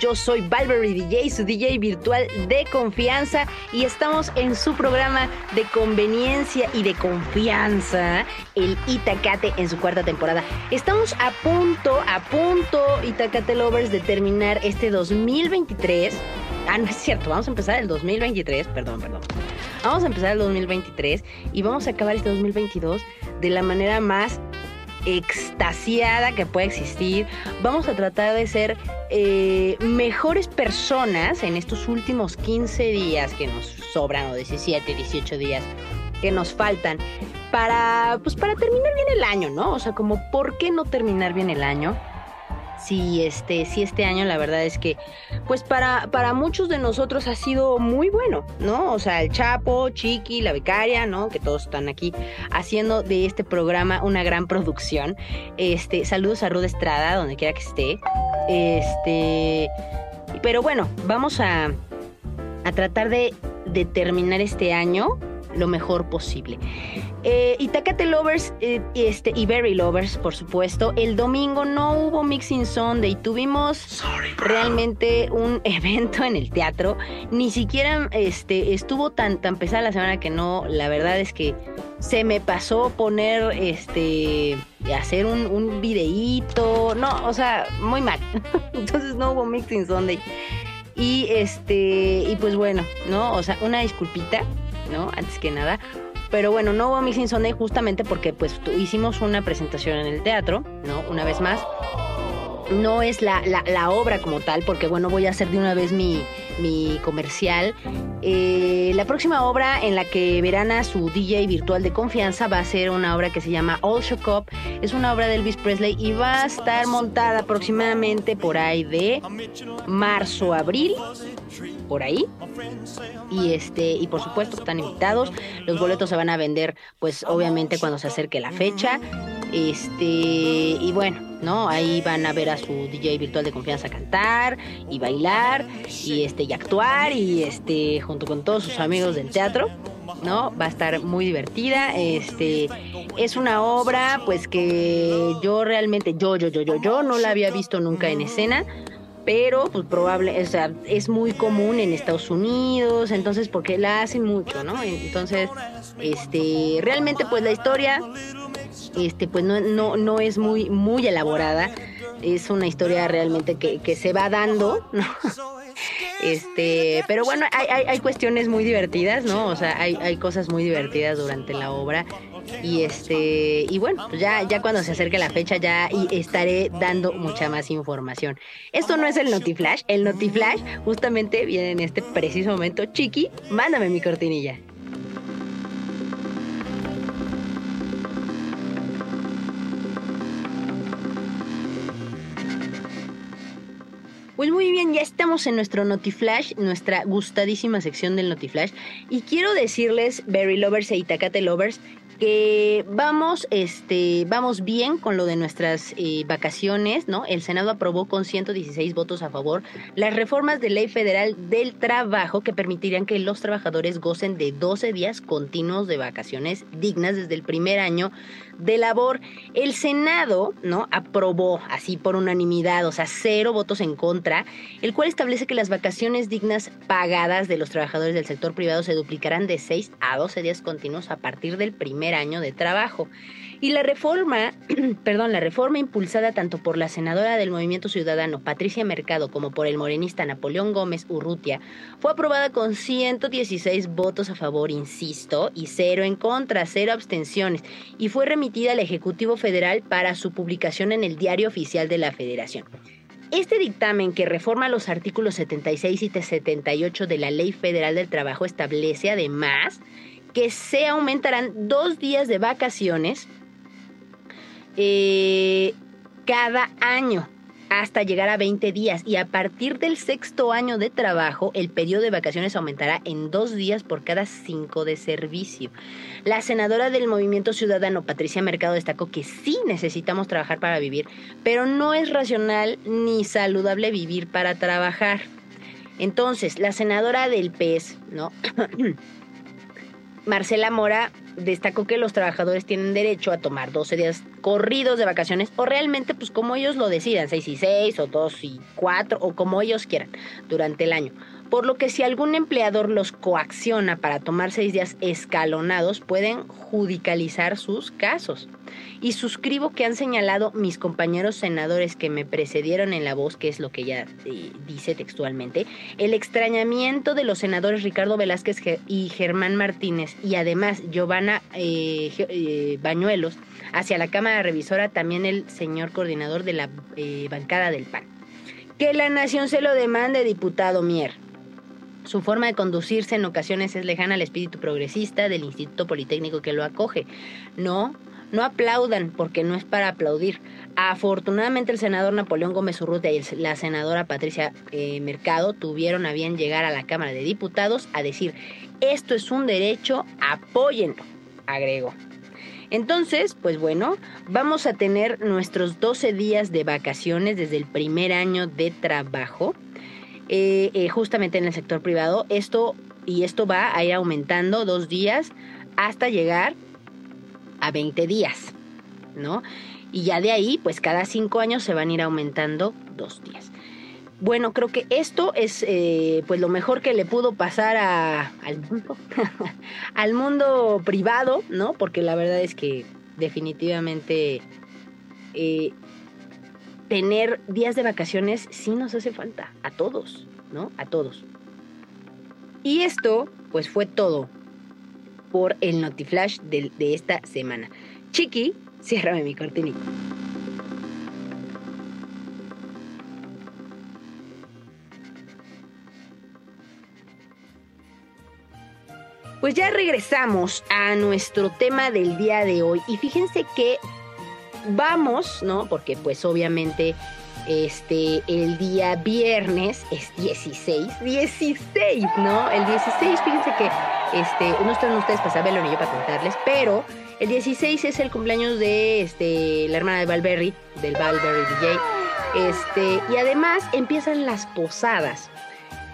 Yo soy Valverde DJ, su DJ virtual de confianza y estamos en su programa de conveniencia y de confianza, el Itacate en su cuarta temporada. Estamos a punto, a punto, Itacate Lovers, de terminar este 2023. Ah, no es cierto, vamos a empezar el 2023, perdón, perdón. Vamos a empezar el 2023 y vamos a acabar este 2022 de la manera más extasiada que puede existir. Vamos a tratar de ser eh, mejores personas en estos últimos 15 días que nos sobran, o 17, 18 días que nos faltan, para, pues, para terminar bien el año, ¿no? O sea, como, ¿por qué no terminar bien el año? Sí, este, sí, este año la verdad es que, pues para, para muchos de nosotros ha sido muy bueno, ¿no? O sea, el Chapo, Chiqui, la becaria, ¿no? Que todos están aquí haciendo de este programa una gran producción. Este, saludos a Ruth Estrada, donde quiera que esté. Este, pero bueno, vamos a, a tratar de, de terminar este año lo mejor posible. Eh, Itacate Lovers eh, este, y Berry Lovers, por supuesto. El domingo no hubo Mixing Sunday. Tuvimos realmente un evento en el teatro. Ni siquiera este, estuvo tan, tan pesada la semana que no. La verdad es que se me pasó poner este hacer un, un videíto. No, o sea, muy mal. Entonces no hubo Mixing Sunday. Y este, y pues bueno, ¿no? O sea, una disculpita, ¿no? Antes que nada. Pero bueno, no hubo Mixing Sunday justamente porque pues hicimos una presentación en el teatro, ¿no? Una vez más. No es la, la, obra como tal, porque bueno, voy a hacer de una vez mi, mi comercial. Eh, la próxima obra en la que verán a su DJ virtual de confianza va a ser una obra que se llama All Shook Up. Es una obra de Elvis Presley y va a estar montada aproximadamente por ahí de marzo, abril por ahí. Y este, y por supuesto están invitados. Los boletos se van a vender, pues obviamente cuando se acerque la fecha. Este, y bueno, ¿no? Ahí van a ver a su DJ virtual de confianza cantar y bailar y este y actuar y este junto con todos sus amigos del teatro. ¿no? Va a estar muy divertida. Este es una obra pues que yo realmente yo yo yo yo yo no la había visto nunca en escena pero pues probable, o sea, es muy común en Estados Unidos, entonces porque la hacen mucho, ¿no? Entonces, este, realmente pues la historia, este, pues no, no, no es muy, muy elaborada, es una historia realmente que, que se va dando, ¿no? Este, pero bueno, hay, hay, cuestiones muy divertidas, ¿no? O sea, hay, hay cosas muy divertidas durante la obra. Y este, y bueno, pues ya, ya cuando se acerque la fecha ya estaré dando mucha más información. Esto no es el Notiflash, el Notiflash justamente viene en este preciso momento. Chiqui, mándame mi cortinilla. Pues muy bien, ya estamos en nuestro Notiflash, nuestra gustadísima sección del Notiflash. Y quiero decirles, Berry Lovers e Itacate Lovers, que vamos, este, vamos bien con lo de nuestras eh, vacaciones, ¿no? El Senado aprobó con 116 votos a favor las reformas de ley federal del trabajo que permitirían que los trabajadores gocen de 12 días continuos de vacaciones dignas desde el primer año de labor. El Senado, ¿no? Aprobó así por unanimidad, o sea, cero votos en contra, el cual establece que las vacaciones dignas pagadas de los trabajadores del sector privado se duplicarán de 6 a 12 días continuos a partir del primer año de trabajo. Y la reforma, perdón, la reforma impulsada tanto por la senadora del Movimiento Ciudadano Patricia Mercado como por el morenista Napoleón Gómez Urrutia fue aprobada con 116 votos a favor, insisto, y cero en contra, cero abstenciones, y fue remitida al Ejecutivo Federal para su publicación en el Diario Oficial de la Federación. Este dictamen que reforma los artículos 76 y 78 de la Ley Federal del Trabajo establece además que se aumentarán dos días de vacaciones eh, cada año hasta llegar a 20 días y a partir del sexto año de trabajo el periodo de vacaciones aumentará en dos días por cada cinco de servicio. La senadora del Movimiento Ciudadano Patricia Mercado destacó que sí necesitamos trabajar para vivir, pero no es racional ni saludable vivir para trabajar. Entonces, la senadora del PES, ¿no? Marcela Mora destacó que los trabajadores tienen derecho a tomar 12 días corridos de vacaciones o realmente pues como ellos lo decidan, 6 y 6 o 2 y 4 o como ellos quieran durante el año por lo que si algún empleador los coacciona para tomar seis días escalonados, pueden judicializar sus casos. Y suscribo que han señalado mis compañeros senadores que me precedieron en la voz, que es lo que ella eh, dice textualmente, el extrañamiento de los senadores Ricardo Velázquez y Germán Martínez y además Giovanna eh, eh, Bañuelos hacia la Cámara Revisora, también el señor coordinador de la bancada del PAN. Que la nación se lo demande, diputado Mier. Su forma de conducirse en ocasiones es lejana al espíritu progresista del Instituto Politécnico que lo acoge. No, no aplaudan porque no es para aplaudir. Afortunadamente el senador Napoleón Gómez Urrutia y la senadora Patricia eh, Mercado tuvieron a bien llegar a la Cámara de Diputados a decir, esto es un derecho, apóyenlo, agregó. Entonces, pues bueno, vamos a tener nuestros 12 días de vacaciones desde el primer año de trabajo eh, eh, justamente en el sector privado. Esto y esto va a ir aumentando dos días hasta llegar a 20 días, ¿no? Y ya de ahí, pues cada cinco años se van a ir aumentando dos días. Bueno, creo que esto es eh, pues lo mejor que le pudo pasar a, al mundo, al mundo privado, ¿no? Porque la verdad es que definitivamente tener días de vacaciones sí nos hace falta, a todos, ¿no? A todos. Y esto, pues fue todo por el Notiflash de, de esta semana. Chiqui, ciérrame mi cortinita. Pues ya regresamos a nuestro tema del día de hoy y fíjense que vamos, ¿no? Porque pues obviamente este, el día viernes es 16, 16, ¿no? El 16, fíjense que, este, no están ustedes para saberlo ni yo para contarles, pero el 16 es el cumpleaños de, este, la hermana de Valberry, del Valberry DJ, este, y además empiezan las posadas.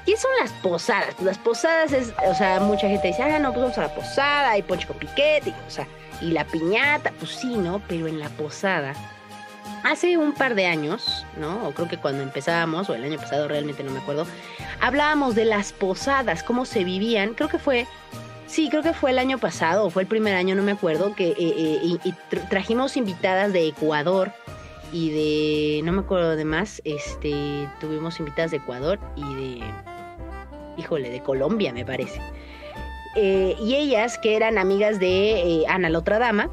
¿Qué son las posadas? Las posadas es, o sea, mucha gente dice, ah, no, pues vamos a la posada, y ponche con piquete, o sea, y la piñata, pues sí, ¿no? Pero en la posada, hace un par de años, ¿no? O creo que cuando empezábamos, o el año pasado realmente no me acuerdo, hablábamos de las posadas, cómo se vivían, creo que fue... Sí, creo que fue el año pasado, o fue el primer año, no me acuerdo, que eh, eh, y, trajimos invitadas de Ecuador y de, no me acuerdo de más, este, tuvimos invitadas de Ecuador y de, híjole, de Colombia, me parece. Eh, y ellas, que eran amigas de eh, Ana, la otra dama,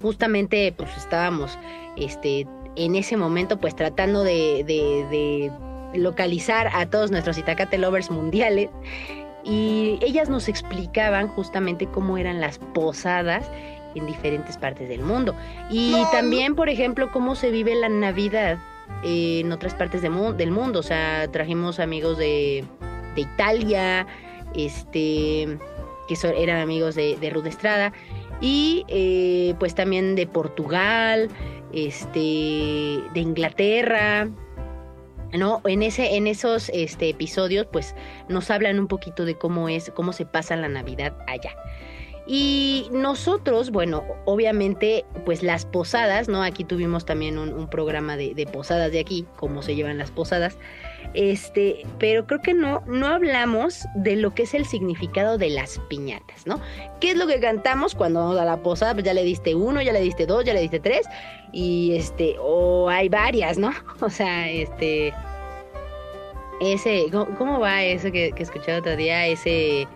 justamente pues estábamos este, en ese momento pues tratando de, localizar a todos nuestros Itacate Lovers mundiales y ellas nos explicaban justamente cómo eran las posadas en diferentes partes del mundo. Y también, por ejemplo, cómo se vive la Navidad en otras partes del mundo. O sea, trajimos amigos de, de Italia, este, que eran amigos de, de Ruth Estrada, y eh, pues también de Portugal, este, de Inglaterra, ¿no? En, ese, en esos este, episodios, pues nos hablan un poquito de cómo es, cómo se pasa la Navidad allá. Y nosotros, bueno, obviamente, pues las posadas, ¿no? Aquí tuvimos también un, programa de, de, posadas de aquí, cómo se llevan las posadas. Este, pero creo que no, no hablamos de lo que es el significado de las piñatas, ¿no? ¿Qué es lo que cantamos cuando vamos a la posada? Pues ya le diste uno, ya le diste dos, ya le diste tres, y este, o hay varias, ¿no? O sea, este, ese, ¿cómo, va eso que, que escuché otro día? Ese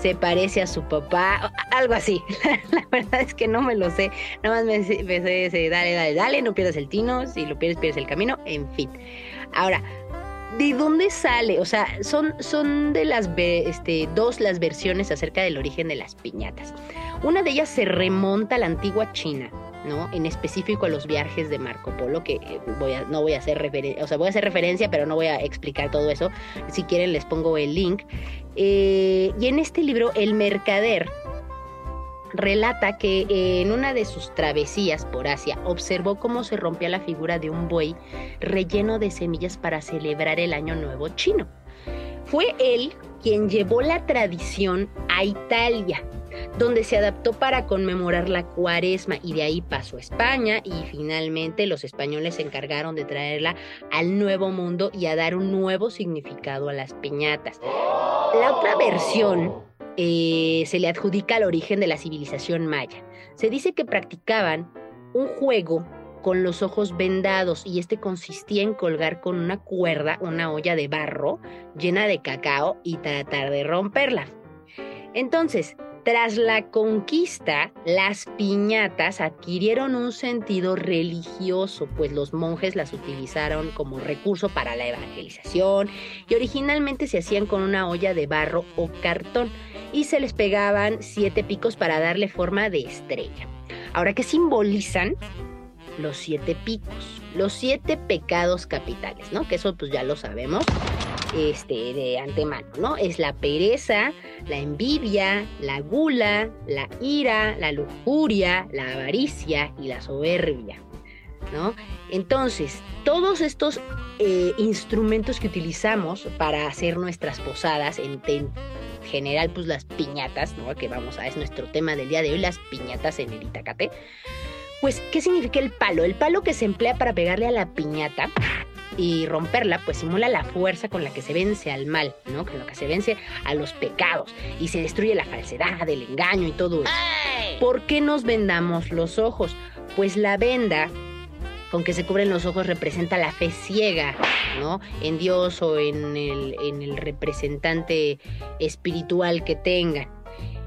se parece a su papá, algo así. La, verdad es que no me lo sé. Nada más me, me sé ese, dale, dale, dale, no pierdas el tino, si lo pierdes, pierdes el camino, en fin. Ahora, ¿de dónde sale? O sea, son, son de las este, dos las versiones acerca del origen de las piñatas. Una de ellas se remonta a la antigua China, ¿no? En específico a los viajes de Marco Polo, que eh, voy a, no voy a hacer referencia, o sea, voy a hacer referencia, pero no voy a explicar todo eso. Si quieren les pongo el link. Eh, y en este libro, El Mercader relata que en una de sus travesías por Asia observó cómo se rompía la figura de un buey relleno de semillas para celebrar el Año Nuevo chino. Fue él quien llevó la tradición a Italia, donde se adaptó para conmemorar la cuaresma y de ahí pasó a España y finalmente los españoles se encargaron de traerla al nuevo mundo y a dar un nuevo significado a las piñatas. La otra versión eh, se le adjudica al origen de la civilización maya. Se dice que practicaban un juego con los ojos vendados y este consistía en colgar con una cuerda una olla de barro llena de cacao y tratar de romperla. Entonces, tras la conquista, las piñatas adquirieron un sentido religioso, pues los monjes las utilizaron como recurso para la evangelización y originalmente se hacían con una olla de barro o cartón y se les pegaban siete picos para darle forma de estrella. Ahora, ¿qué simbolizan? Los siete picos, los siete pecados capitales, ¿no? Que eso pues ya lo sabemos este, de antemano, ¿no? Es la pereza, la envidia, la gula, la ira, la lujuria, la avaricia y la soberbia, ¿no? Entonces, todos estos eh, instrumentos que utilizamos para hacer nuestras posadas, en, general, pues las piñatas, ¿no? Que vamos a, es nuestro tema del día de hoy, las piñatas en el Itacate. Pues, ¿qué significa el palo? El palo que se emplea para pegarle a la piñata y romperla, pues simula la fuerza con la que se vence al mal, ¿no? Con la que se vence a los pecados y se destruye la falsedad, el engaño y todo eso. ¿Por qué nos vendamos los ojos? Pues la venda con que se cubren los ojos representa la fe ciega, ¿no? En Dios o en el, en el representante espiritual que tengan.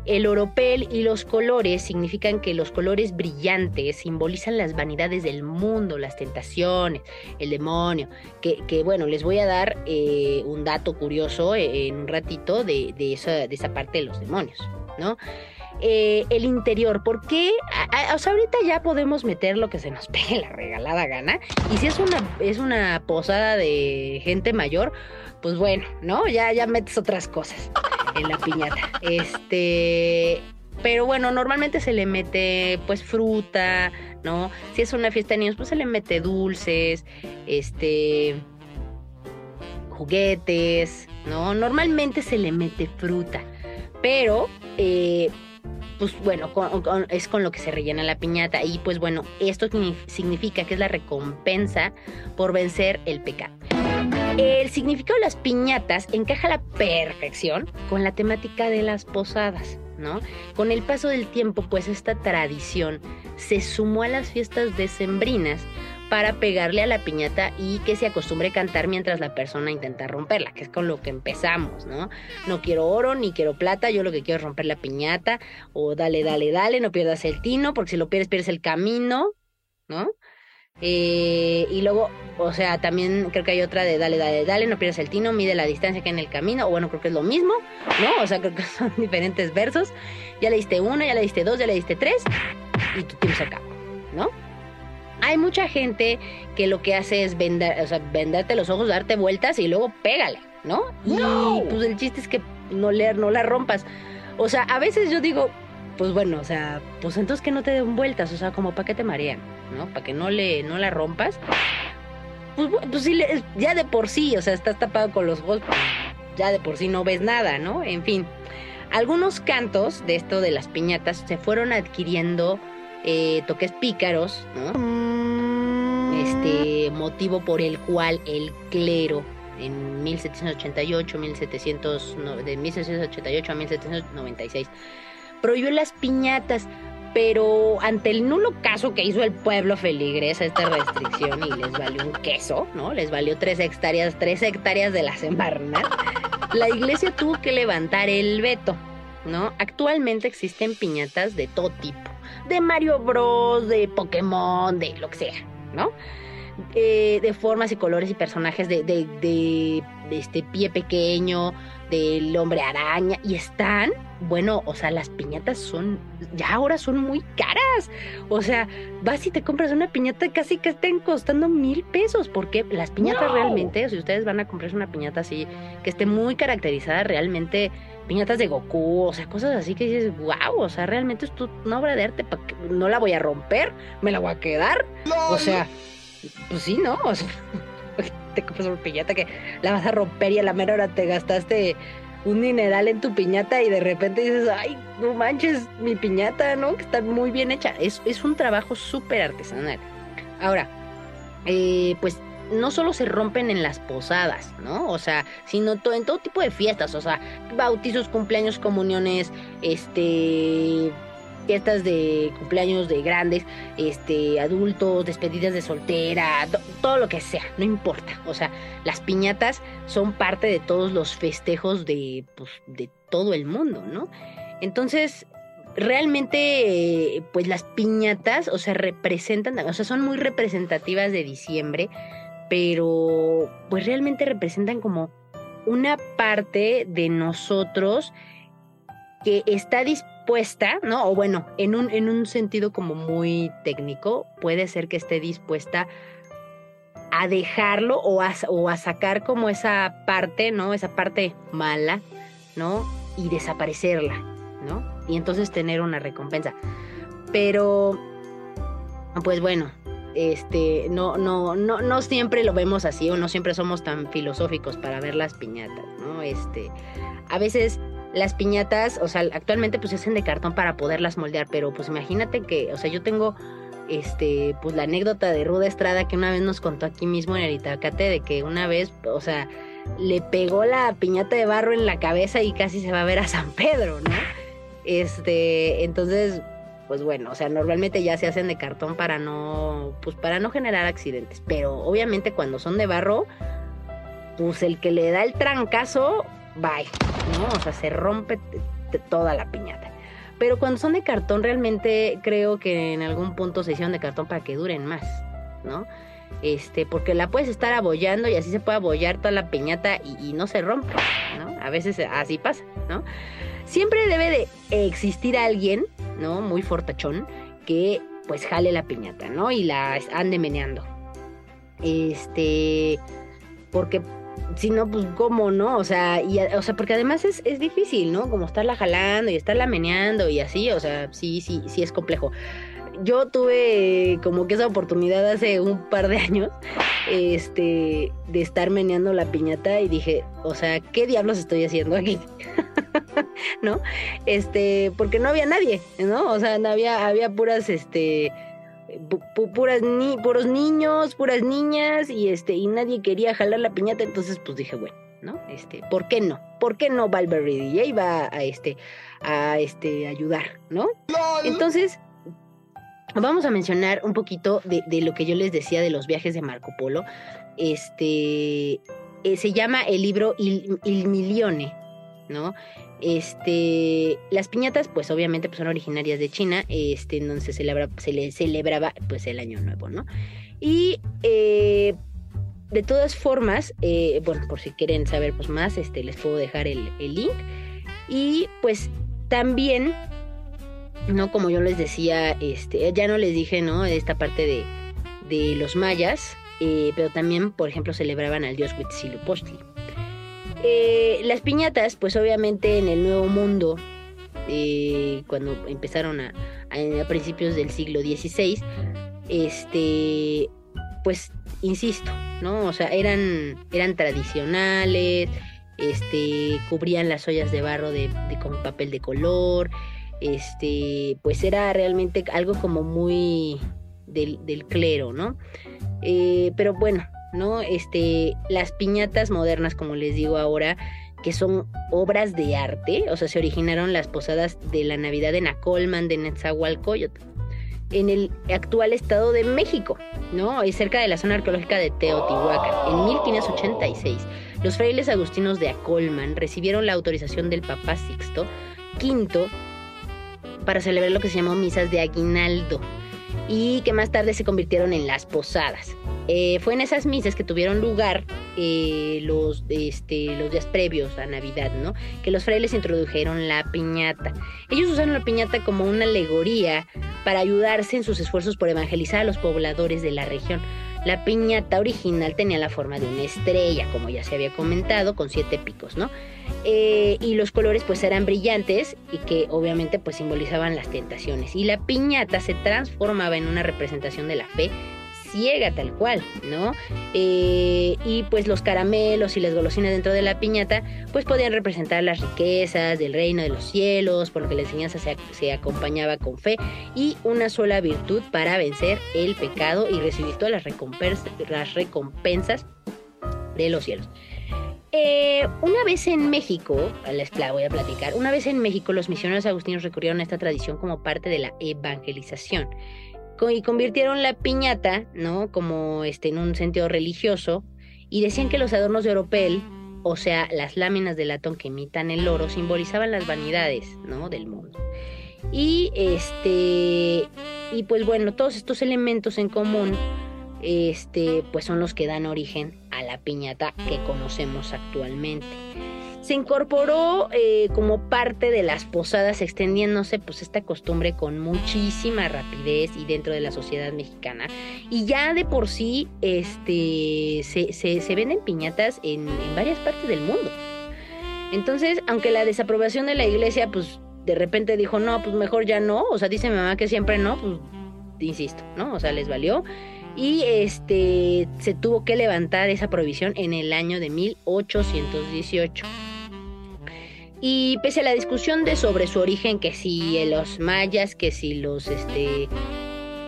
El oropel y los colores significan que los colores brillantes simbolizan las vanidades del mundo, las tentaciones, el demonio. Que, bueno, les voy a dar eh, un dato curioso en un ratito de, esa, de esa parte de los demonios, ¿no? Eh, el interior, ¿por qué? o sea, ahorita ya podemos meter lo que se nos pegue la regalada gana. Y si es una, es una posada de gente mayor, pues bueno, ¿no? Ya, ya metes otras cosas en la piñata. Este, pero bueno, normalmente se le mete pues fruta, ¿no? Si es una fiesta de niños, pues se le mete dulces, este, juguetes, ¿no? Normalmente se le mete fruta, pero eh, pues bueno, es con lo que se rellena la piñata y pues bueno, esto significa que es la recompensa por vencer el pecado. El significado de las piñatas encaja a la perfección con la temática de las posadas, ¿no? Con el paso del tiempo, pues esta tradición se sumó a las fiestas decembrinas para pegarle a la piñata y que se acostumbre a cantar mientras la persona intenta romperla, que es con lo que empezamos, ¿no? No quiero oro ni quiero plata, yo lo que quiero es romper la piñata, o dale, dale, dale, no pierdas el tino, porque si lo pierdes, pierdes el camino, ¿no? Eh, y luego, o sea, también creo que hay otra de dale, dale, dale, no pierdas el tino, mide la distancia que hay en el camino, o bueno, creo que es lo mismo, ¿no? O sea, creo que son diferentes versos. Ya le diste una, ya le diste dos, ya le diste tres, y tu tiempo se acaba, ¿no? Hay mucha gente que lo que hace es vender, o sea, venderte los ojos, darte vueltas y luego pégale, ¿no? Y pues el chiste es que no, le, no la rompas. O sea, a veces yo digo, pues bueno, o sea, pues entonces que no te den vueltas, o sea, como para que te marean, ¿no? Para que no le no la rompas. Pues, pues sí, ya de por sí, o sea, estás tapado con los ojos, pues, ya de por sí no ves nada, ¿no? En fin, algunos cantos de esto de las piñatas se fueron adquiriendo eh, toques pícaros, ¿no? Este motivo por el cual el clero en 1788, 1700, de 1788 a 1796 prohibió las piñatas, pero ante el nulo caso que hizo el pueblo feligrés a esta restricción y les valió un queso, ¿no? Les valió tres hectáreas, tres hectáreas de la semana, la iglesia tuvo que levantar el veto, ¿no? Actualmente existen piñatas de todo tipo, de Mario Bros, de Pokémon, de lo que sea, ¿no? Eh, de formas y colores y personajes de, de, de, este pie pequeño, del hombre araña, y están, bueno, o sea, las piñatas son, ya ahora son muy caras. O sea, vas y te compras una piñata casi que estén costando mil pesos, porque las piñatas realmente, si ustedes van a comprarse una piñata así, que esté muy caracterizada realmente piñatas de Goku, o sea, cosas así que dices, wow, o sea, realmente es una obra de arte, no la voy a romper, me la voy a quedar. O sea, pues sí, ¿no? te compras una piñata que la vas a romper y a la mera hora te gastaste un dineral en tu piñata y de repente dices, ay, no manches, mi piñata, ¿no? Que está muy bien hecha. Es, es un trabajo súper artesanal. Ahora, eh, pues no solo se rompen en las posadas, ¿no? O sea, sino en todo tipo de fiestas, o sea, bautizos, cumpleaños, comuniones, este fiestas de cumpleaños de grandes, este, adultos, despedidas de soltera, todo lo que sea, no importa. O sea, las piñatas son parte de todos los festejos de, pues, de todo el mundo, ¿no? Entonces, realmente, pues las piñatas, o sea, representan, o sea, son muy representativas de diciembre pero pues realmente representan como una parte de nosotros que está dispuesta, ¿no? O bueno, en un, en un sentido como muy técnico, puede ser que esté dispuesta a dejarlo o a, o a sacar como esa parte, ¿no? Esa parte mala, ¿no? Y desaparecerla, ¿no? Y entonces tener una recompensa. Pero, pues bueno, este, no, no, no, no siempre lo vemos así o no siempre somos tan filosóficos para ver las piñatas, ¿no? Este, a veces las piñatas, o sea, actualmente pues se hacen de cartón para poderlas moldear, pero pues imagínate que, o sea, yo tengo este, pues la anécdota de Ruda Estrada que una vez nos contó aquí mismo en el Itacate de que una vez, o sea, le pegó la piñata de barro en la cabeza y casi se va a ver a San Pedro, ¿no? Este, entonces, pues bueno, o sea, normalmente ya se hacen de cartón para no, pues para no generar accidentes. Pero obviamente cuando son de barro, pues el que le da el trancazo, bye, ¿no? O sea, se rompe toda la piñata. Pero cuando son de cartón, realmente creo que en algún punto se hicieron de cartón para que duren más, ¿no? Este, porque la puedes estar abollando y así se puede abollar toda la piñata y, y no se rompe, ¿no? A veces así pasa, ¿no? Siempre debe de existir alguien ¿no? Muy fortachón, que pues jale la piñata, ¿no? Y la ande meneando. Este, porque si no, pues cómo, ¿no? O sea, y, o sea, porque además es, es difícil, ¿no? Como estarla jalando y estarla meneando y así, o sea, sí, sí, sí es complejo yo tuve como que esa oportunidad hace un par de años, este, de estar meneando la piñata y dije, o sea, ¿qué diablos estoy haciendo aquí? ¿No? Este, porque no había nadie, ¿no? O sea, había, había puras, este, puras ni puros niños, puras niñas y este, y nadie quería jalar la piñata, entonces pues dije, bueno, ¿no? Este, ¿por qué no? ¿Por qué no Valverde DJ va a este, a este, ayudar, ¿no? Entonces, Vamos a mencionar un poquito de, lo que yo les decía de los viajes de Marco Polo. Este eh, se llama el libro Il, Milione, ¿no? Este, las piñatas, pues obviamente pues, son originarias de China, este, en donde se, celebra, se le celebraba pues el año nuevo, ¿no? Y eh, de todas formas, eh, bueno, por si quieren saber pues más, este, les puedo dejar el, el link. Y pues también ¿no? Como yo les decía, este, ya no les dije, ¿no? Esta parte de, los mayas, eh, pero también, por ejemplo, celebraban al dios Huitzilopochtli. Eh, las piñatas, pues obviamente en el Nuevo Mundo, eh, cuando empezaron a, a, principios del siglo XVI, este, pues, insisto, ¿no? O sea, eran, eran tradicionales, este, cubrían las ollas de barro de, de con papel de color, este, pues era realmente algo como muy del, clero, ¿no? Eh, pero bueno, ¿no? Este, las piñatas modernas, como les digo ahora, que son obras de arte, o sea, se originaron las posadas de la Navidad en Acolman de Netzahualcoyotl, en el actual estado de México, ¿no? Y cerca de la zona arqueológica de Teotihuacán, en 1586. Los frailes agustinos de Acolman recibieron la autorización del Papa Sixto V para celebrar lo que se llamó misas de aguinaldo y que más tarde se convirtieron en las posadas. Eh, fue en esas misas que tuvieron lugar eh, los, este, los días previos a Navidad, ¿no? Que los frailes introdujeron la piñata. Ellos usaron la piñata como una alegoría para ayudarse en sus esfuerzos por evangelizar a los pobladores de la región. La piñata original tenía la forma de una estrella, como ya se había comentado, con siete picos, ¿no? Eh, y los colores pues eran brillantes y que obviamente pues simbolizaban las tentaciones. Y la piñata se transformaba en una representación de la fe ciega tal cual, ¿no? Eh, y pues los caramelos y las golosinas dentro de la piñata pues podían representar las riquezas del reino de los cielos, por lo que la enseñanza se, se acompañaba con fe y una sola virtud para vencer el pecado y recibir todas las recompensas, las recompensas de los cielos. Eh, una vez en México, les voy a platicar, una vez en México los misioneros agustinos recurrieron a esta tradición como parte de la evangelización y convirtieron la piñata, ¿no? Como este, en un sentido religioso y decían que los adornos de oropel, o sea, las láminas de latón que imitan el oro, simbolizaban las vanidades, ¿no? Del mundo. Y este, y pues bueno, todos estos elementos en común este, pues son los que dan origen a la piñata que conocemos actualmente. Se incorporó eh, como parte de las posadas, extendiéndose pues esta costumbre con muchísima rapidez y dentro de la sociedad mexicana. Y ya de por sí este, se, venden piñatas en, en varias partes del mundo. Entonces, aunque la desaprobación de la iglesia, pues de repente dijo, no, pues mejor ya no, o sea, dice mi mamá que siempre no, pues insisto, ¿no? O sea, les valió y este se tuvo que levantar esa prohibición en el año de 1818. Y pese a la discusión de sobre su origen, que si los mayas, que si los este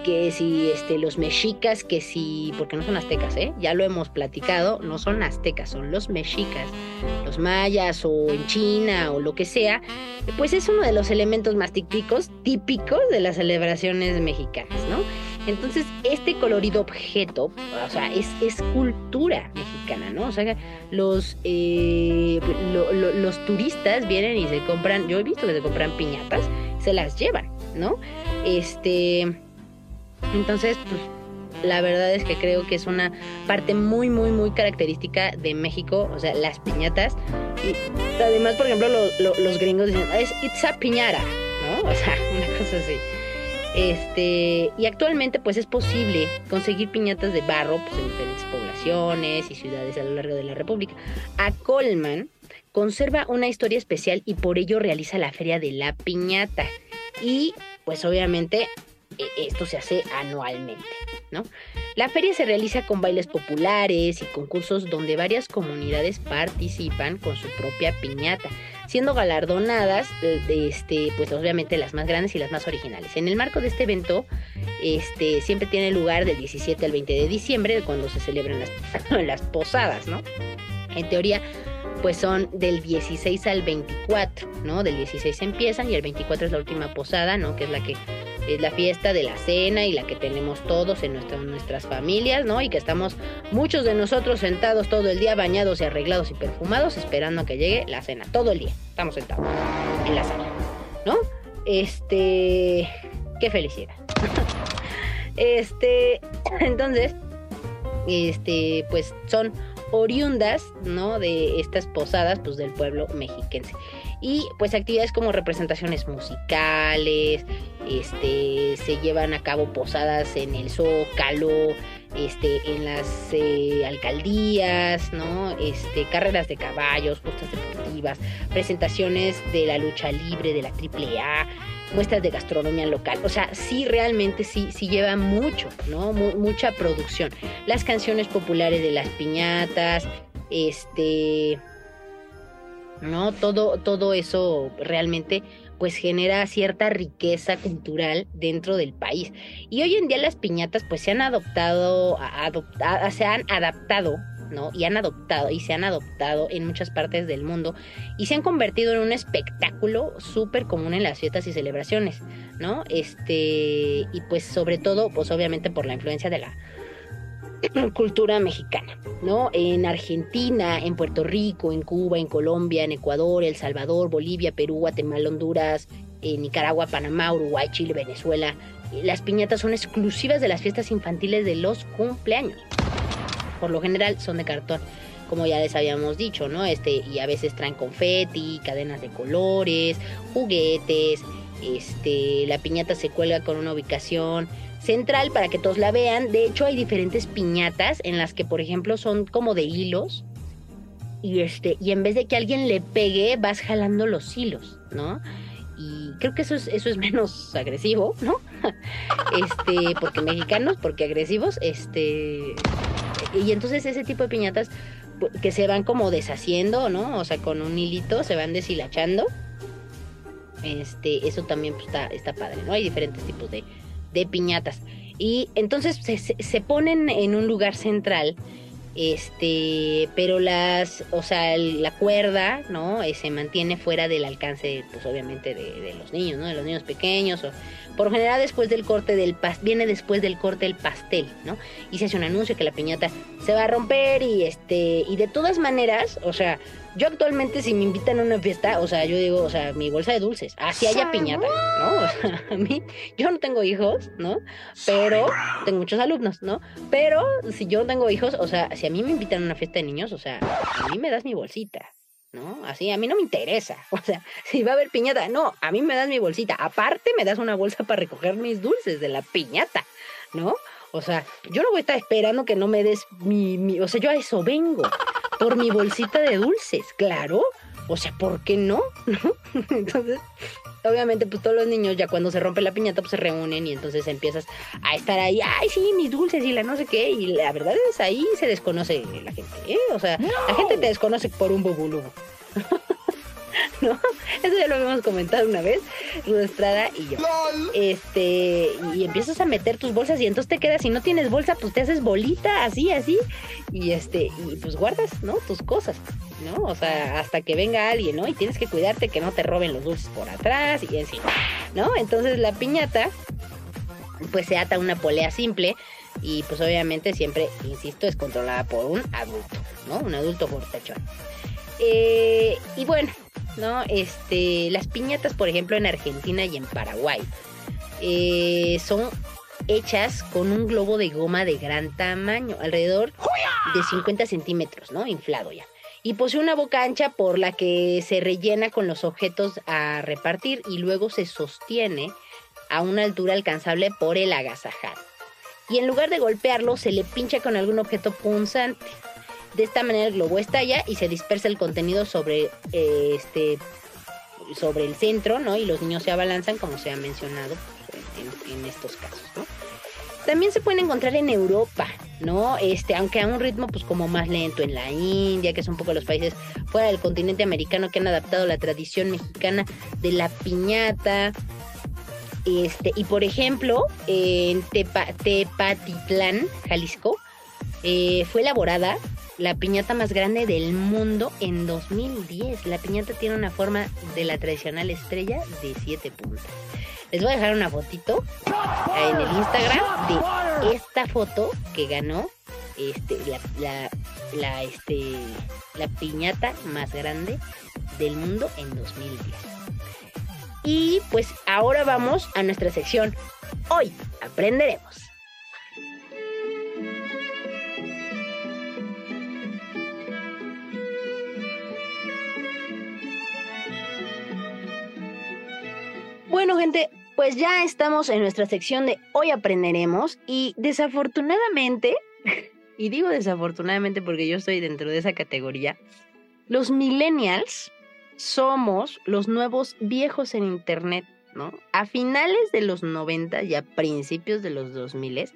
que si este, los mexicas, que si, porque no son aztecas, ¿eh? ya lo hemos platicado, no son aztecas, son los mexicas, los mayas o en China o lo que sea, pues es uno de los elementos más típicos, típicos de las celebraciones mexicanas, ¿no? Entonces, este colorido objeto, o sea, es, es cultura mexicana, ¿no? O sea, los, eh, los turistas vienen y se compran, yo he visto que se compran piñatas, se las llevan, ¿no? Este, entonces, pues, la verdad es que creo que es una parte muy, muy, muy característica de México, o sea, las piñatas. Y además, por ejemplo, los gringos dicen, es it's a piñara, ¿no? O sea, una cosa así. Este, y actualmente pues es posible conseguir piñatas de barro pues, en diferentes poblaciones y ciudades a lo largo de la República. A Colman conserva una historia especial y por ello realiza la Feria de la Piñata. Y pues obviamente e, esto se hace anualmente, ¿no? La feria se realiza con bailes populares y concursos donde varias comunidades participan con su propia piñata siendo galardonadas, este, pues obviamente las más grandes y las más originales. En el marco de este evento, este, siempre tiene lugar del 17 al 20 de diciembre, cuando se celebran las, las posadas, ¿no? En teoría, pues son del 16 al 24, ¿no? Del 16 empiezan y el 24 es la última posada, ¿no? Que es la que es la fiesta de la cena y la que tenemos todos en nuestras familias, ¿no? Y que estamos muchos de nosotros sentados todo el día, bañados y arreglados y perfumados, esperando a que llegue la cena. Todo el día estamos sentados en la sala, ¿no? Este, qué felicidad. este, entonces, este, pues son oriundas, ¿no? De estas posadas, pues del pueblo mexiquense. Y pues actividades como representaciones musicales, este, se llevan a cabo posadas en el Zócalo, este, en las eh, alcaldías, ¿no? Este, carreras de caballos, justas deportivas, presentaciones de la lucha libre, de la AAA, muestras de gastronomía local. O sea, sí, realmente sí, sí lleva mucho, ¿no? mucha producción. Las canciones populares de las piñatas, este, ¿no? Todo, todo eso realmente pues genera cierta riqueza cultural dentro del país. Y hoy en día las piñatas pues se han adoptado, se han adaptado ¿no? Y han adoptado y se han adoptado en muchas partes del mundo y se han convertido en un espectáculo súper común en las fiestas y celebraciones, ¿no? Este, y pues sobre todo, pues obviamente por la influencia de la cultura mexicana, ¿no? En Argentina, en Puerto Rico, en Cuba, en Colombia, en Ecuador, El Salvador, Bolivia, Perú, Guatemala, Honduras, en Nicaragua, Panamá, Uruguay, Chile, Venezuela. Las piñatas son exclusivas de las fiestas infantiles de los cumpleaños. Por lo general son de cartón, como ya les habíamos dicho, ¿no? Este, y a veces traen confeti, cadenas de colores, juguetes, este, la piñata se cuelga con una ubicación central para que todos la vean. De hecho, hay diferentes piñatas en las que, por ejemplo, son como de hilos. Y este, y en vez de que alguien le pegue, vas jalando los hilos, ¿no? y creo que eso es, eso es menos agresivo, ¿no? este, porque mexicanos, porque agresivos, este, y entonces ese tipo de piñatas que se van como deshaciendo, ¿no? O sea, con un hilito se van deshilachando. Este, eso también pues, está, está padre, ¿no? Hay diferentes tipos de, de piñatas. Y entonces se, se, ponen en un lugar central, este, pero las, o sea, la cuerda, ¿no? Eh, se mantiene fuera del alcance, pues obviamente de, de, los niños, ¿no? De los niños pequeños o por general después del corte del pastel, viene después del corte del pastel, ¿no? Y se hace un anuncio que la piñata se va a romper y este y de todas maneras, o sea, yo actualmente si me invitan a una fiesta, o sea, yo digo, o sea, mi bolsa de dulces, así haya piñata, ¿no? O sea, a mí yo no tengo hijos, ¿no? Pero tengo muchos alumnos, ¿no? Pero si yo no tengo hijos, o sea, si a mí me invitan a una fiesta de niños, o sea, a mí me das mi bolsita, ¿no? Así, a mí no me interesa. O sea, si va a haber piñata, no, a mí me das mi bolsita. Aparte, me das una bolsa para recoger mis dulces de la piñata, ¿no? O sea, yo no voy a estar esperando que no me des mi, mi o sea, yo a eso vengo, por mi bolsita de dulces, claro. O sea, ¿por qué no? ¿No? Entonces, obviamente, pues todos los niños ya cuando se rompe la piñata, pues se reúnen y entonces empiezas a estar ahí, ay, sí, mis dulces y la no sé qué. Y la verdad es ahí se desconoce la gente, ¿eh? O sea, la gente te desconoce por un bubulubu. ¿no? Eso ya lo habíamos comentado una vez, Ruestrada y yo. Este, y empiezas a meter tus bolsas y entonces te quedas, si no tienes bolsa, pues te haces bolita, así, así, y este, y pues guardas, ¿no? Tus cosas, ¿no? O sea, hasta que venga alguien, ¿no? Y tienes que cuidarte que no te roben los dulces por atrás y así, ¿no? Entonces la piñata, pues se ata una polea simple y pues obviamente siempre, insisto, es controlada por un adulto, ¿no? Un adulto fortachón. Eh, y bueno, ¿no? Este, las piñatas, por ejemplo, en Argentina y en Paraguay, eh, son hechas con un globo de goma de gran tamaño, alrededor de 50 centímetros, ¿no? Inflado ya. Y posee una boca ancha por la que se rellena con los objetos a repartir y luego se sostiene a una altura alcanzable por el agasajado. Y en lugar de golpearlo, se le pincha con algún objeto punzante. De esta manera el globo estalla y se dispersa el contenido sobre eh, este sobre el centro, ¿no? Y los niños se abalanzan, como se ha mencionado en, estos casos, ¿no? También se pueden encontrar en Europa, ¿no? Este, aunque a un ritmo pues como más lento en la India, que es un poco los países fuera del continente americano que han adaptado la tradición mexicana de la piñata. Este, y por ejemplo, en Tepatitlán, Jalisco, eh, fue elaborada la piñata más grande del mundo en 2010. La piñata tiene una forma de la tradicional estrella de 7 puntas. Les voy a dejar una fotito en el Instagram de esta foto que ganó este, este, la piñata más grande del mundo en 2010. Y pues ahora vamos a nuestra sección. Hoy aprenderemos. Bueno, gente, pues ya estamos en nuestra sección de Hoy aprenderemos y desafortunadamente, y digo desafortunadamente porque yo estoy dentro de esa categoría, los millennials somos los nuevos viejos en Internet. ¿no? A finales de los 90 y a principios de los 2000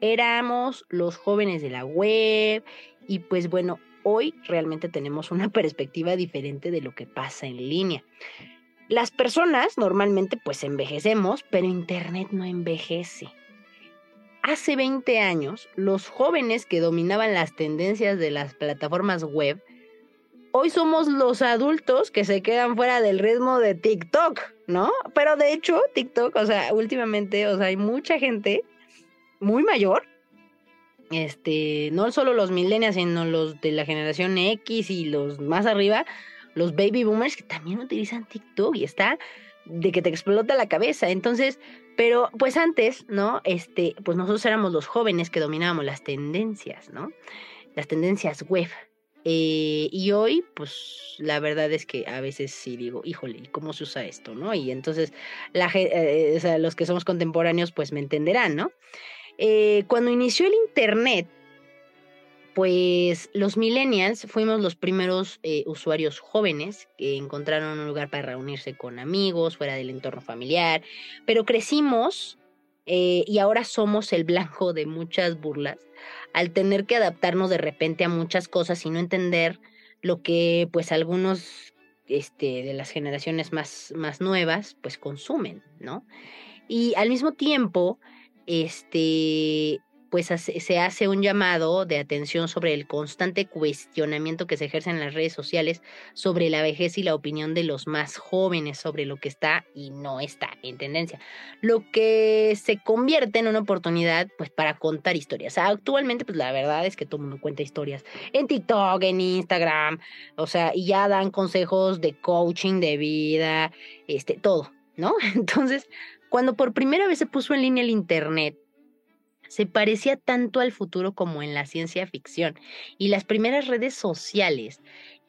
éramos los jóvenes de la web y pues bueno, hoy realmente tenemos una perspectiva diferente de lo que pasa en línea. Las personas normalmente pues envejecemos, pero Internet no envejece. Hace 20 años, los jóvenes que dominaban las tendencias de las plataformas web, hoy somos los adultos que se quedan fuera del ritmo de TikTok, ¿no? Pero de hecho, TikTok, o sea, últimamente, o sea, hay mucha gente muy mayor este, no solo los millennials, sino los de la generación X y los más arriba, los baby boomers que también utilizan TikTok y está de que te explota la cabeza. Entonces, pero pues antes, ¿no? Este, pues nosotros éramos los jóvenes que dominábamos las tendencias, ¿no? Las tendencias web. Eh, y hoy, pues la verdad es que a veces sí digo, híjole, ¿y cómo se usa esto, no? Y entonces, eh, los que somos contemporáneos, pues me entenderán, ¿no? Eh, cuando inició el Internet, pues los millennials fuimos los primeros eh, usuarios jóvenes que encontraron un lugar para reunirse con amigos, fuera del entorno familiar, pero crecimos eh, y ahora somos el blanco de muchas burlas al tener que adaptarnos de repente a muchas cosas y no entender lo que pues algunos este, de las generaciones más, más nuevas pues consumen, ¿no? Y al mismo tiempo, este, pues se hace un llamado de atención sobre el constante cuestionamiento que se ejerce en las redes sociales sobre la vejez y la opinión de los más jóvenes sobre lo que está y no está en tendencia, lo que se convierte en una oportunidad pues para contar historias. Actualmente pues la verdad es que todo el mundo cuenta historias en TikTok, en Instagram, o sea, y ya dan consejos de coaching de vida, este, todo, ¿no? Entonces, cuando por primera vez se puso en línea el internet, se parecía tanto al futuro como en la ciencia ficción. Y las primeras redes sociales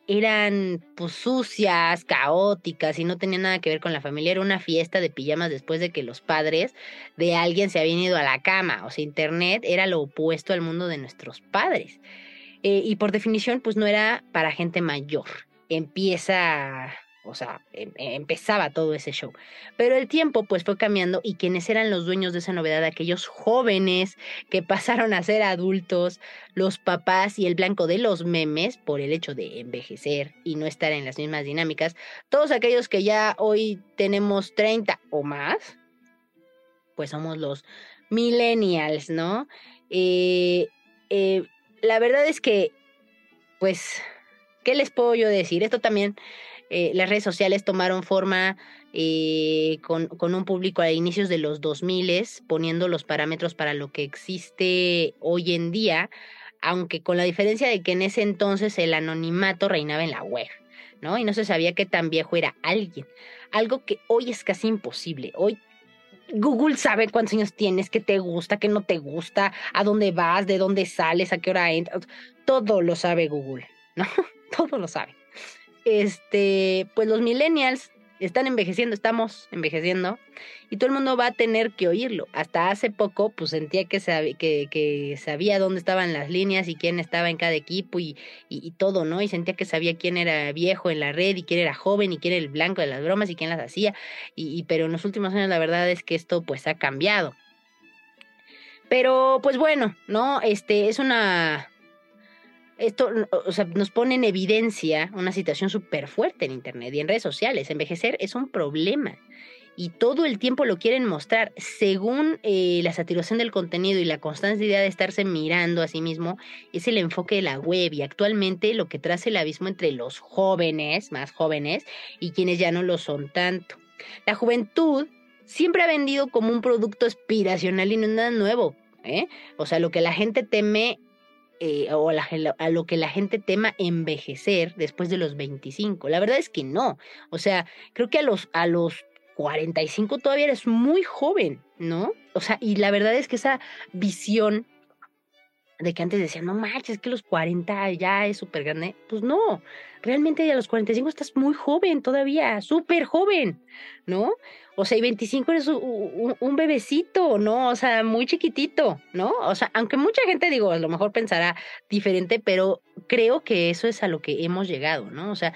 eran pues sucias, caóticas y no tenían nada que ver con la familia. Era una fiesta de pijamas después de que los padres de alguien se habían ido a la cama. O sea, Internet era lo opuesto al mundo de nuestros padres. Eh, y por definición, pues no era para gente mayor. Empieza o sea, em, empezaba todo ese show. Pero el tiempo pues fue cambiando y quienes eran los dueños de esa novedad, aquellos jóvenes que pasaron a ser adultos, los papás y el blanco de los memes por el hecho de envejecer y no estar en las mismas dinámicas, todos aquellos que ya hoy tenemos 30 o más, pues somos los millennials, ¿no? Eh, eh, la verdad es que, pues, ¿qué les puedo yo decir? Esto también eh, las redes sociales tomaron forma eh, con, con, un público a inicios de los 2000, poniendo los parámetros para lo que existe hoy en día, aunque con la diferencia de que en ese entonces el anonimato reinaba en la web. ¿no? Y no se sabía qué tan viejo era alguien. Algo que hoy es casi imposible. Hoy Google sabe cuántos años tienes, qué te gusta, qué no te gusta, a dónde vas, de dónde sales, a qué hora entras. Todo lo sabe Google, ¿no? Todo lo sabe este, pues los millennials están envejeciendo, estamos envejeciendo, y todo el mundo va a tener que oírlo. Hasta hace poco, pues sentía que, que, sabía dónde estaban las líneas y quién estaba en cada equipo y, y, todo, ¿no? Y sentía que sabía quién era viejo en la red y quién era joven y quién era el blanco de las bromas y quién las hacía. Y, pero en los últimos años la verdad es que esto pues ha cambiado. Pero pues bueno, ¿no? Este es una esto o sea, nos pone en evidencia una situación súper fuerte en Internet y en redes sociales. Envejecer es un problema y todo el tiempo lo quieren mostrar. Según eh, la saturación del contenido y la constante idea de estarse mirando a sí mismo, es el enfoque de la web y actualmente lo que trae el abismo entre los jóvenes, más jóvenes, y quienes ya no lo son tanto. La juventud siempre ha vendido como un producto aspiracional y no nada nuevo. ¿eh? O sea, lo que la gente teme eh, o a, lo que la gente tema envejecer después de los 25. La verdad es que no. O sea, creo que a los, a los 45 todavía eres muy joven, ¿no? O sea, y la verdad es que esa visión de que antes decían, no manches, es que los 40 ya es súper grande. Pues no, realmente a los 45 estás muy joven todavía, súper joven, ¿no? O sea, y 25 eres un, bebecito, ¿no? O sea, muy chiquitito, ¿no? O sea, aunque mucha gente, digo, a lo mejor pensará diferente, pero creo que eso es a lo que hemos llegado, ¿no? O sea,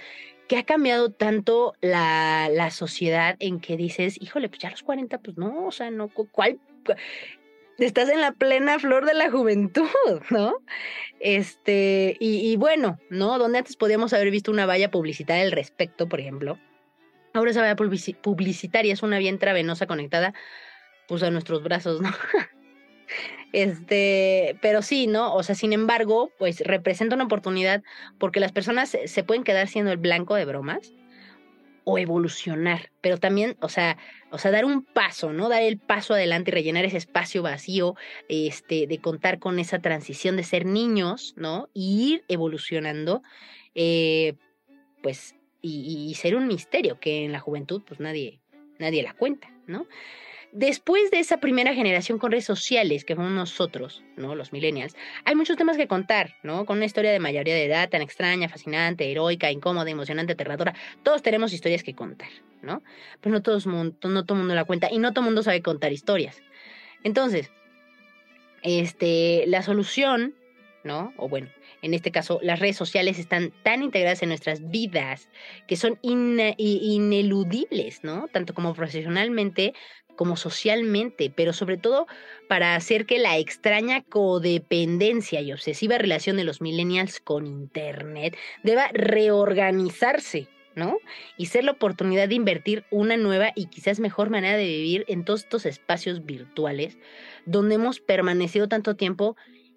que ha cambiado tanto la, la sociedad en que dices, híjole, pues ya los 40, pues no, o sea, no, ¿cuál? estás en la plena flor de la juventud, ¿no? Este, y, bueno, ¿no? Donde antes podíamos haber visto una valla publicitaria al respecto, por ejemplo. Ahora esa valla publicitaria es una vía intravenosa conectada, pues, a nuestros brazos, ¿no? Este, pero sí, ¿no? O sea, sin embargo, pues representa una oportunidad porque las personas se pueden quedar siendo el blanco de bromas o evolucionar, pero también, o sea, o sea, dar un paso, ¿no? Dar el paso adelante y rellenar ese espacio vacío, este, de contar con esa transición de ser niños, ¿no? Y ir evolucionando, eh, pues, y, ser un misterio que en la juventud, pues nadie, nadie la cuenta, ¿no? Después de esa primera generación con redes sociales, que fuimos nosotros, ¿no? Los millennials, hay muchos temas que contar, ¿no? Con una historia de mayoría de edad tan extraña, fascinante, heroica, incómoda, emocionante, aterradora. Todos tenemos historias que contar, ¿no? Pero no, todos, no todo el mundo la cuenta y no todo el mundo sabe contar historias. Entonces, este, la solución, ¿no? O bueno, en este caso las redes sociales están tan integradas en nuestras vidas que son ineludibles, ¿no? Tanto como profesionalmente como socialmente, pero sobre todo para hacer que la extraña codependencia y obsesiva relación de los millennials con Internet deba reorganizarse ¿no? Y ser la oportunidad de invertir una nueva y quizás mejor manera de vivir en todos estos espacios virtuales donde hemos permanecido tanto tiempo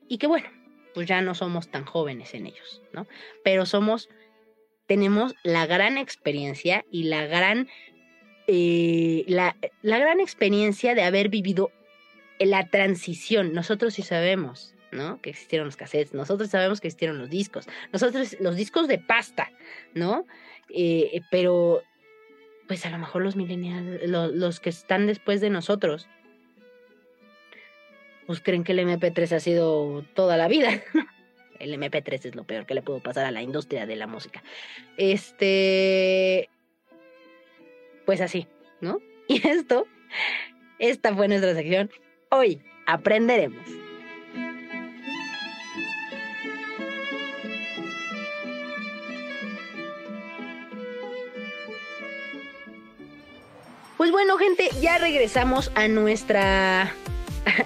y que bueno, pues ya no somos tan jóvenes en ellos, ¿no? Pero somos, tenemos la gran experiencia y la gran, eh, la, la gran experiencia de haber vivido la transición. Nosotros sí sabemos, ¿no? Que existieron los cassettes, nosotros sabemos que existieron los discos, nosotros los discos de pasta, ¿no? Eh, pero, pues a lo mejor los millennials, los, que están después de nosotros, pues creen que el MP3 ha sido toda la vida. el MP3 es lo peor que le pudo pasar a la industria de la música. Este, pues así, ¿no? Y esto, esta fue nuestra sección. Hoy aprenderemos. Pues bueno, gente, ya regresamos a nuestra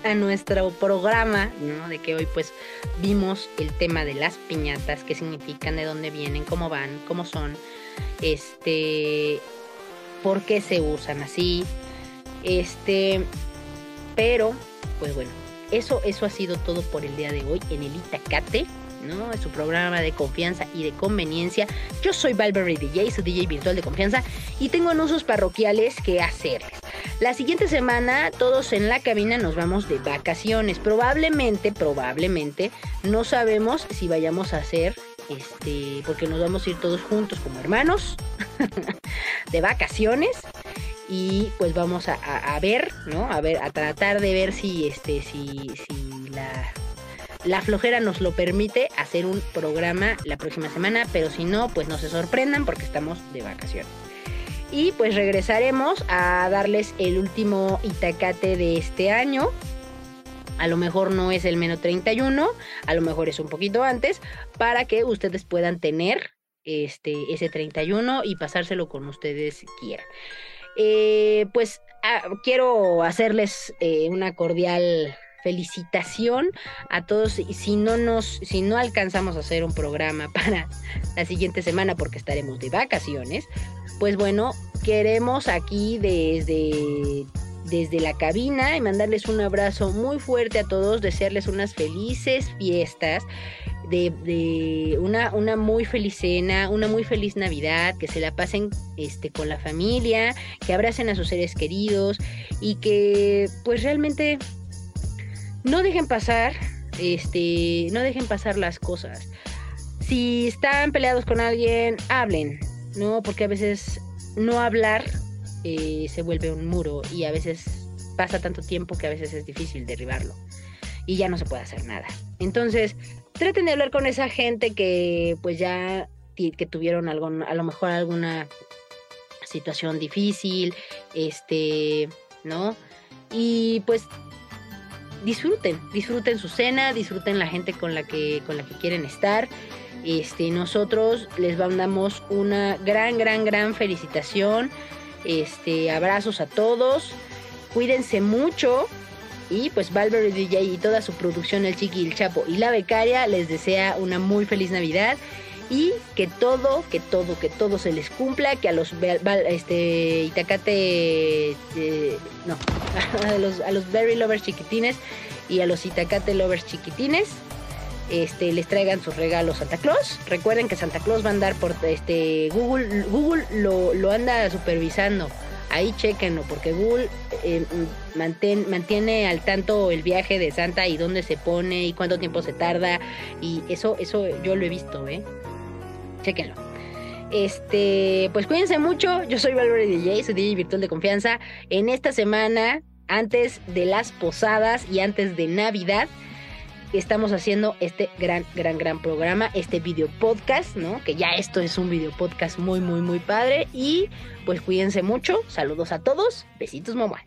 a nuestro programa, ¿no? De que hoy pues vimos el tema de las piñatas, qué significan, de dónde vienen, cómo van, cómo son, este, por qué se usan así, este, pero, pues bueno, eso, eso ha sido todo por el día de hoy en el Itacate. ¿no? Es su programa de confianza y de conveniencia. Yo soy Valverde DJ, su DJ virtual de confianza, y tengo anuncios parroquiales que hacerles. La siguiente semana todos en la cabina nos vamos de vacaciones. Probablemente, probablemente, no sabemos si vayamos a hacer, este, porque nos vamos a ir todos juntos como hermanos, de vacaciones. Y pues vamos a, ver, ¿no? A ver, a tratar de ver si, este, si, si la la flojera nos lo permite hacer un programa la próxima semana, pero si no, pues no se sorprendan porque estamos de vacaciones. Y pues regresaremos a darles el último Itacate de este año. A lo mejor no es el menos 31, a lo mejor es un poquito antes, para que ustedes puedan tener este, ese 31 y pasárselo con ustedes quieran. Eh, pues ah, quiero hacerles eh, una cordial felicitación a todos si no nos si no alcanzamos a hacer un programa para la siguiente semana porque estaremos de vacaciones, pues bueno, queremos aquí desde desde la cabina y mandarles un abrazo muy fuerte a todos, desearles unas felices fiestas, de, una, una muy feliz cena, una muy feliz Navidad, que se la pasen este, con la familia, que abracen a sus seres queridos y que pues realmente no dejen pasar, este, no dejen pasar las cosas. Si están peleados con alguien, hablen, ¿no? Porque a veces no hablar eh, se vuelve un muro y a veces pasa tanto tiempo que a veces es difícil derribarlo y ya no se puede hacer nada. Entonces, traten de hablar con esa gente que pues ya que tuvieron algo, a lo mejor alguna situación difícil, este, ¿no? Y pues disfruten, disfruten su cena, disfruten la gente con la que, con la que quieren estar. Este, nosotros les mandamos una gran, gran, gran felicitación. Este, abrazos a todos. Cuídense mucho. Y pues Valverde DJ y toda su producción, el Chiqui, el Chapo y la becaria, les desea una muy feliz Navidad y que todo, que todo, que todo se les cumpla, que a los este Itacate eh, no, a los, a los Berry Lovers chiquitines y a los Itacate Lovers chiquitines este, les traigan sus regalos Santa Claus. Recuerden que Santa Claus va a andar por este Google, Google lo, lo anda supervisando. Ahí chequenlo, porque Google eh, mantiene al tanto el viaje de Santa y dónde se pone y cuánto tiempo se tarda. Y eso, eso yo lo he visto, ¿eh? Chequenlo. Este, pues cuídense mucho. Yo soy Valverde DJ, soy DJ virtual de confianza. En esta semana, antes de las posadas y antes de Navidad, estamos haciendo este gran, gran, gran programa, este video podcast, ¿no? Que ya esto es un video podcast muy, muy, muy padre. Y pues cuídense mucho. Saludos a todos. Besitos, mamá.